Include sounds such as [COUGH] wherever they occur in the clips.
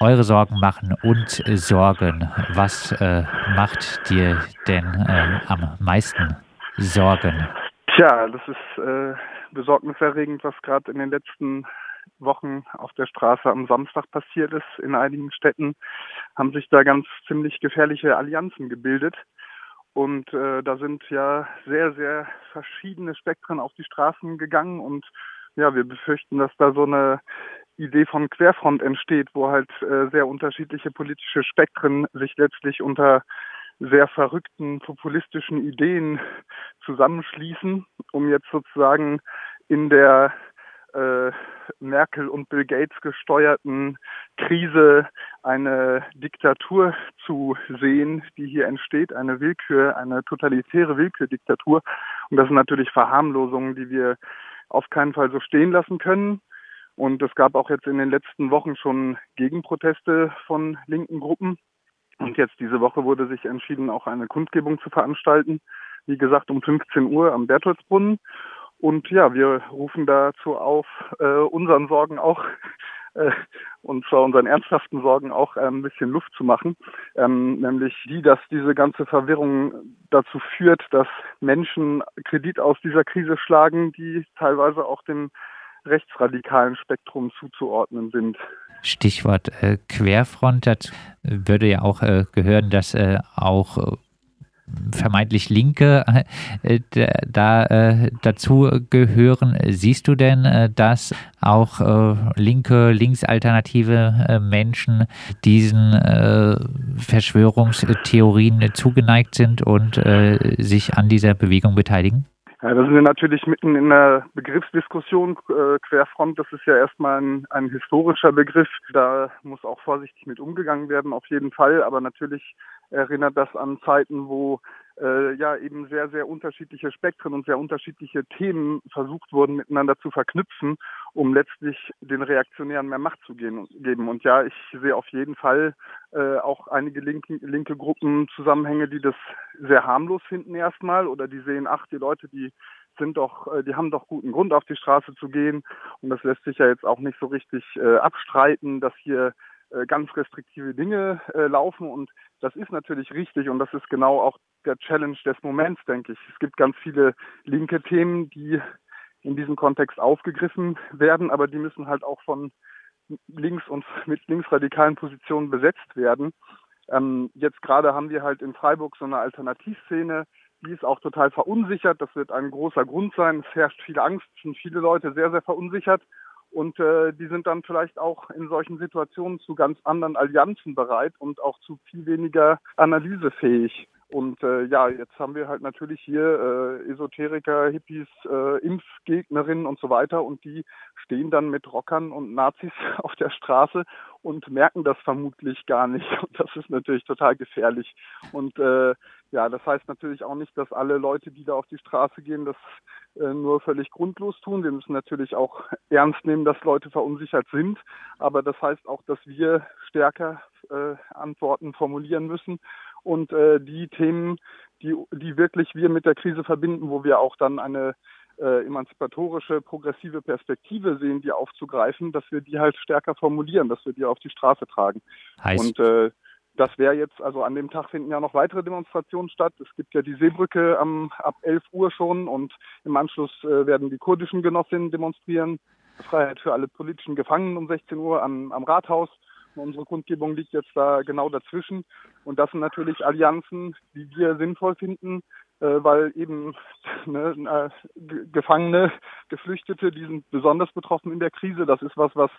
eure Sorgen machen und Sorgen. Was äh, macht dir denn äh, am meisten Sorgen? Tja, das ist äh, besorgniserregend, was gerade in den letzten Wochen auf der Straße am Samstag passiert ist. In einigen Städten haben sich da ganz ziemlich gefährliche Allianzen gebildet. Und äh, da sind ja sehr, sehr verschiedene Spektren auf die Straßen gegangen und ja, wir befürchten, dass da so eine Idee von Querfront entsteht, wo halt äh, sehr unterschiedliche politische Spektren sich letztlich unter sehr verrückten populistischen Ideen zusammenschließen, um jetzt sozusagen in der äh, Merkel und Bill Gates gesteuerten Krise eine Diktatur zu sehen, die hier entsteht, eine Willkür, eine totalitäre Willkürdiktatur. Und das sind natürlich Verharmlosungen, die wir auf keinen Fall so stehen lassen können. Und es gab auch jetzt in den letzten Wochen schon Gegenproteste von linken Gruppen. Und jetzt diese Woche wurde sich entschieden, auch eine Kundgebung zu veranstalten. Wie gesagt, um 15 Uhr am Bertholdsbrunnen. Und ja, wir rufen dazu auf, äh, unseren Sorgen auch, [LAUGHS] äh, und zwar unseren ernsthaften Sorgen auch äh, ein bisschen Luft zu machen, ähm, nämlich die, dass diese ganze Verwirrung dazu führt, dass Menschen Kredit aus dieser Krise schlagen, die teilweise auch dem rechtsradikalen Spektrum zuzuordnen sind. Stichwort äh, Querfront, dazu würde ja auch äh, gehören, dass äh, auch äh, vermeintlich Linke äh, da äh, dazu gehören. Siehst du denn, dass auch linke, linksalternative Menschen diesen Verschwörungstheorien zugeneigt sind und sich an dieser Bewegung beteiligen? Ja, da sind wir natürlich mitten in der Begriffsdiskussion. Äh, Querfront, das ist ja erstmal ein, ein historischer Begriff. Da muss auch vorsichtig mit umgegangen werden, auf jeden Fall. Aber natürlich erinnert das an Zeiten, wo äh, ja eben sehr, sehr unterschiedliche Spektren und sehr unterschiedliche Themen versucht wurden, miteinander zu verknüpfen, um letztlich den Reaktionären mehr Macht zu geben. Und ja, ich sehe auf jeden Fall äh, auch einige linke, linke Gruppen Zusammenhänge, die das sehr harmlos finden erstmal oder die sehen, ach, die Leute, die sind doch, äh, die haben doch guten Grund, auf die Straße zu gehen. Und das lässt sich ja jetzt auch nicht so richtig äh, abstreiten, dass hier äh, ganz restriktive Dinge äh, laufen und das ist natürlich richtig und das ist genau auch der Challenge des Moments, denke ich. Es gibt ganz viele linke Themen, die in diesem Kontext aufgegriffen werden, aber die müssen halt auch von links und [LAUGHS] mit linksradikalen Positionen besetzt werden. Ähm, jetzt gerade haben wir halt in Freiburg so eine Alternativszene, die ist auch total verunsichert. Das wird ein großer Grund sein. Es herrscht viel Angst, sind viele Leute sehr, sehr verunsichert. Und äh, die sind dann vielleicht auch in solchen Situationen zu ganz anderen Allianzen bereit und auch zu viel weniger analysefähig. Und äh, ja, jetzt haben wir halt natürlich hier äh, Esoteriker, Hippies, äh, Impfgegnerinnen und so weiter und die stehen dann mit Rockern und Nazis [LAUGHS] auf der Straße und merken das vermutlich gar nicht. Und das ist natürlich total gefährlich. Und äh, ja, das heißt natürlich auch nicht, dass alle Leute, die da auf die Straße gehen, das äh, nur völlig grundlos tun. Wir müssen natürlich auch [LAUGHS] ernst nehmen, dass Leute verunsichert sind. Aber das heißt auch, dass wir stärker äh, Antworten formulieren müssen und äh, die Themen, die, die wirklich wir mit der Krise verbinden, wo wir auch dann eine äh, emanzipatorische, progressive Perspektive sehen, die aufzugreifen, dass wir die halt stärker formulieren, dass wir die auf die Straße tragen. Heißt, und äh, das wäre jetzt, also an dem Tag finden ja noch weitere Demonstrationen statt. Es gibt ja die Seebrücke am, ab 11 Uhr schon und im Anschluss äh, werden die kurdischen Genossinnen demonstrieren. Freiheit für alle politischen Gefangenen um 16 Uhr am, am Rathaus. Unsere Kundgebung liegt jetzt da genau dazwischen. Und das sind natürlich Allianzen, die wir sinnvoll finden, äh, weil eben [LAUGHS] ne, Gefangene, Geflüchtete, die sind besonders betroffen in der Krise. Das ist was, was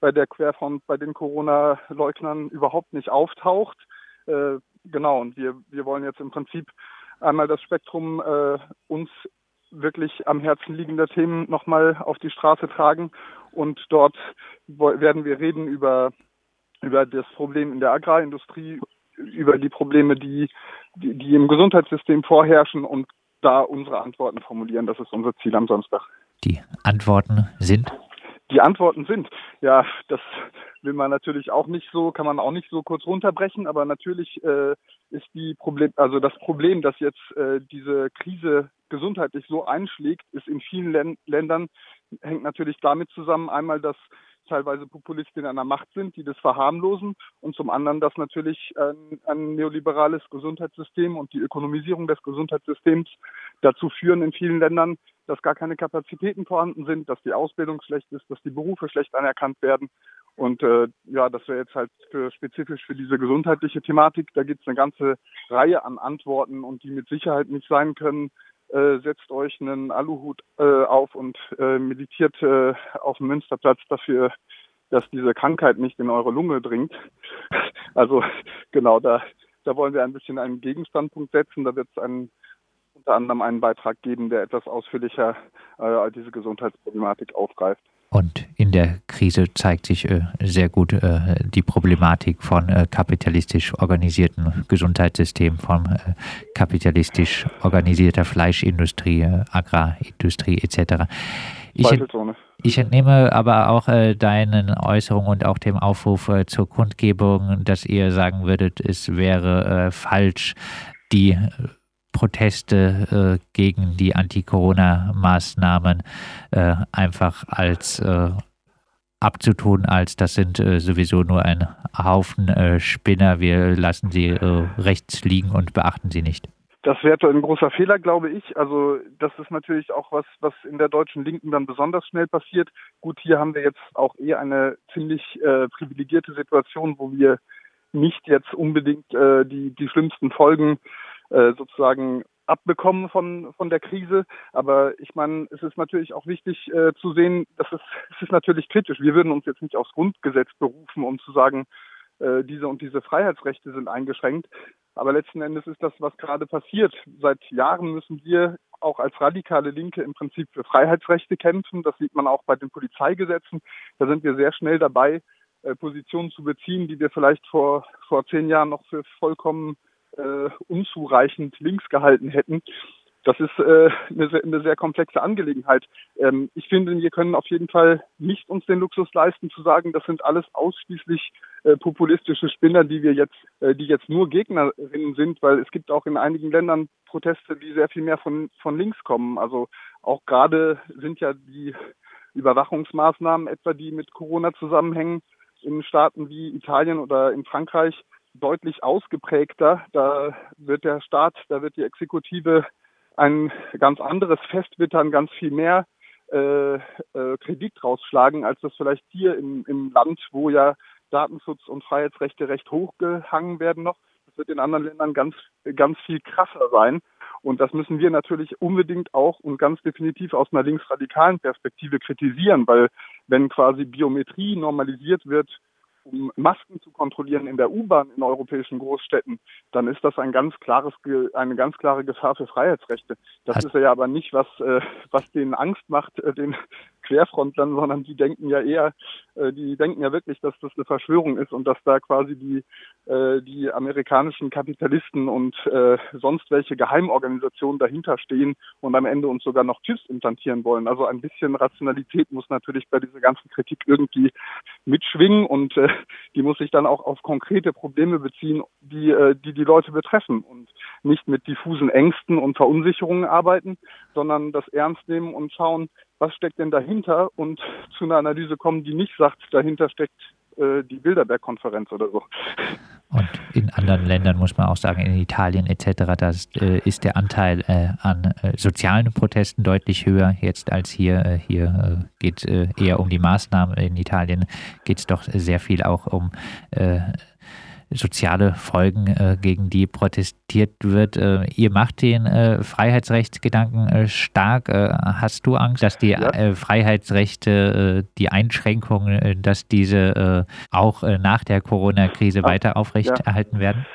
bei der Querfront, bei den Corona-Leugnern überhaupt nicht auftaucht. Äh, genau, und wir, wir wollen jetzt im Prinzip einmal das Spektrum äh, uns wirklich am Herzen liegender Themen nochmal auf die Straße tragen. Und dort werden wir reden über, über das Problem in der Agrarindustrie, über die Probleme, die, die, die im Gesundheitssystem vorherrschen und da unsere Antworten formulieren. Das ist unser Ziel am Samstag. Die Antworten sind? Die Antworten sind, ja, das will man natürlich auch nicht so, kann man auch nicht so kurz runterbrechen, aber natürlich äh, ist die Problem, also das Problem, dass jetzt äh, diese Krise gesundheitlich so einschlägt, ist in vielen Län Ländern, hängt natürlich damit zusammen, einmal, dass teilweise Populistinnen an der Macht sind, die das verharmlosen und zum anderen, dass natürlich ein, ein neoliberales Gesundheitssystem und die Ökonomisierung des Gesundheitssystems dazu führen in vielen Ländern, dass gar keine Kapazitäten vorhanden sind, dass die Ausbildung schlecht ist, dass die Berufe schlecht anerkannt werden. Und äh, ja, das wäre jetzt halt für, spezifisch für diese gesundheitliche Thematik. Da gibt es eine ganze Reihe an Antworten und die mit Sicherheit nicht sein können, äh, setzt euch einen Aluhut äh, auf und äh, meditiert äh, auf dem Münsterplatz dafür, dass diese Krankheit nicht in eure Lunge dringt. [LAUGHS] Also genau, da, da wollen wir ein bisschen einen Gegenstandpunkt setzen. Da wird es einen unter anderem einen Beitrag geben, der etwas ausführlicher äh, diese Gesundheitsproblematik aufgreift. Und in der Krise zeigt sich äh, sehr gut äh, die Problematik von äh, kapitalistisch organisierten Gesundheitssystemen, von äh, kapitalistisch organisierter Fleischindustrie, äh, Agrarindustrie etc. Ich, ich, entnehme aber auch äh, deinen Äußerungen und auch dem Aufruf zur Kundgebung, dass ihr sagen würdet, es wäre falsch, die Proteste äh, gegen die Anti-Corona-Maßnahmen äh, einfach als äh, abzutun, als das sind äh, sowieso nur ein Haufen äh, Spinner, wir lassen sie äh, rechts liegen und beachten sie nicht. Das wäre ein großer Fehler, glaube ich. Also das ist natürlich auch was, was in der deutschen Linken dann besonders schnell passiert. Gut, hier haben wir jetzt auch eher eine ziemlich privilegierte Situation, wo wir nicht jetzt unbedingt die, die schlimmsten Folgen äh, sozusagen abbekommen von, von der Krise. Aber ich meine, es ist natürlich auch wichtig äh, zu sehen, dass es, [LAUGHS] es ist natürlich kritisch. Wir würden uns jetzt nicht aufs Grundgesetz berufen, um zu sagen, äh, diese und diese Freiheitsrechte sind eingeschränkt. Aber letzten Endes ist das, was gerade passiert. Seit Jahren müssen wir auch als radikale Linke im Prinzip für Freiheitsrechte kämpfen. Das sieht man auch bei den Polizeigesetzen. Da sind wir sehr schnell dabei, äh, Positionen zu beziehen, die wir vielleicht vor, vor zehn Jahren noch für vollkommen äh, unzureichend links gehalten hätten. Das ist äh, eine, sehr, eine sehr komplexe Angelegenheit. Ähm, ich finde, wir können auf jeden Fall nicht uns den Luxus leisten, zu sagen, das sind alles ausschließlich äh, populistische Spinner, die wir jetzt, äh, die jetzt nur Gegnerinnen sind, weil es gibt auch in einigen Ländern Proteste, die sehr viel mehr von, von links kommen. Also auch gerade sind ja die Überwachungsmaßnahmen etwa, die mit Corona zusammenhängen, in Staaten wie Italien oder in Frankreich deutlich ausgeprägter. Da wird der Staat, da wird die Exekutive ein ganz anderes Fest wittern, ganz viel mehr äh, äh, Kredit rausschlagen, als das vielleicht hier im, im Land, wo ja Datenschutz und Freiheitsrechte recht hoch gehangen werden noch. Das wird in anderen Ländern ganz, ganz viel krasser sein. Und das müssen wir natürlich unbedingt auch und ganz definitiv aus einer linksradikalen Perspektive kritisieren, weil wenn quasi Biometrie normalisiert wird, um Masken zu kontrollieren in der U-Bahn in europäischen Großstädten, dann ist das ein ganz klares, eine ganz klare Gefahr für Freiheitsrechte. Das ist ja aber nicht, was, äh, was denen Angst macht, äh, den Querfrontlern, sondern die denken ja eher, äh, die denken ja wirklich, dass das eine Verschwörung ist und dass da quasi die, die amerikanischen Kapitalisten und sonst welche Geheimorganisationen dahinter stehen und am Ende uns sogar noch Chips implantieren wollen. Also ein bisschen Rationalität muss natürlich bei dieser ganzen Kritik irgendwie mitschwingen und die muss sich dann auch auf konkrete Probleme beziehen, die, äh, die die Leute betreffen und nicht mit diffusen Ängsten und Verunsicherungen arbeiten, sondern das ernst nehmen und schauen, was steckt denn dahinter und zu einer Analyse kommen, die nicht sagt, dahinter steckt äh, die Bilderberg-Konferenz oder so. Und in anderen Ländern muss man auch sagen, in Italien etc., da äh, ist der Anteil äh, an äh, sozialen Protesten deutlich höher jetzt als hier. Äh, hier äh, geht es eher um die Maßnahmen. In Italien geht es doch sehr viel auch um soziale Folgen, äh, gegen die protestiert wird. Äh, ihr macht den äh, Freiheitsrechtsgedanken äh, stark. Äh, hast du Angst, dass die ja. Äh, Freiheitsrechte, die Einschränkungen, dass diese auch nach der Corona-Krise weiter aufrechterhalten ja. werden?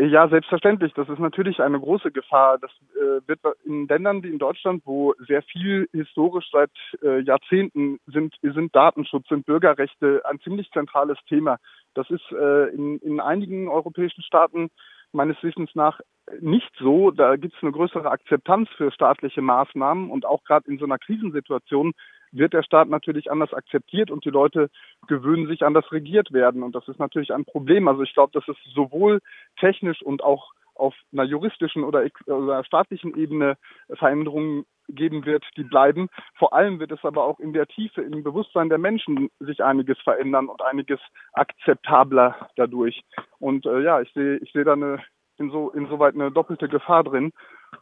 Ja, selbstverständlich. Das ist natürlich eine große Gefahr. Das äh, wird in Ländern wie in Deutschland, wo sehr viel historisch seit äh, Jahrzehnten sind, sind Datenschutz, sind Bürgerrechte ein ziemlich zentrales Thema. Das ist äh, in, in einigen europäischen Staaten meines Wissens nach nicht so. Da gibt es eine größere Akzeptanz für staatliche Maßnahmen und auch gerade in so einer Krisensituation wird der Staat natürlich anders akzeptiert und die Leute gewöhnen sich an das regiert werden. Und das ist natürlich ein Problem. Also ich glaube, dass es sowohl technisch und auch auf einer juristischen oder, oder staatlichen Ebene Veränderungen geben wird, die bleiben. Vor allem wird es aber auch in der Tiefe, im Bewusstsein der Menschen sich einiges verändern und einiges akzeptabler dadurch. Und äh, ja, ich sehe ich sehe da eine inso, insoweit eine doppelte Gefahr drin.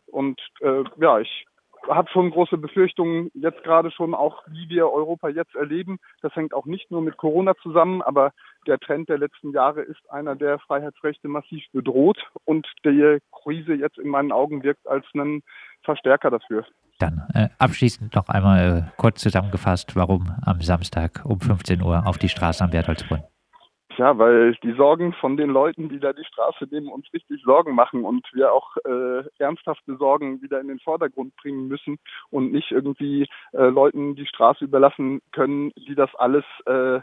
Und äh, ja, ich habe schon große Befürchtungen, jetzt gerade schon auch, wie wir Europa jetzt erleben. Das hängt auch nicht nur mit Corona zusammen, aber der Trend der letzten Jahre ist einer, der Freiheitsrechte massiv bedroht und die Krise jetzt in meinen Augen wirkt als einen Verstärker dafür. Dann äh, abschließend noch einmal äh, kurz zusammengefasst, warum am Samstag um 15 Uhr auf die Straße am Bertholdsbrunn. Ja, weil die Sorgen von den Leuten, die da die Straße nehmen, uns richtig Sorgen machen und wir auch äh, ernsthafte Sorgen wieder in den Vordergrund bringen müssen und nicht irgendwie äh, Leuten die Straße überlassen können, die das alles äh,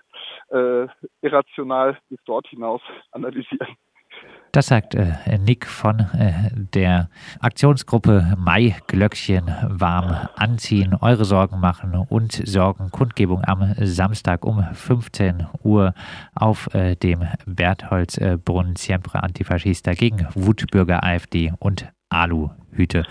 äh, irrational bis dort hinaus analysieren. Das sagt äh, Nick von äh, der Aktionsgruppe Mai Glöckchen warm anziehen, eure Sorgen machen und Sorgenkundgebung am Samstag um 15 Uhr auf äh, dem Bertholdsbrunnen Siempre Antifaschista gegen Wutbürger AfD und Aluhüte.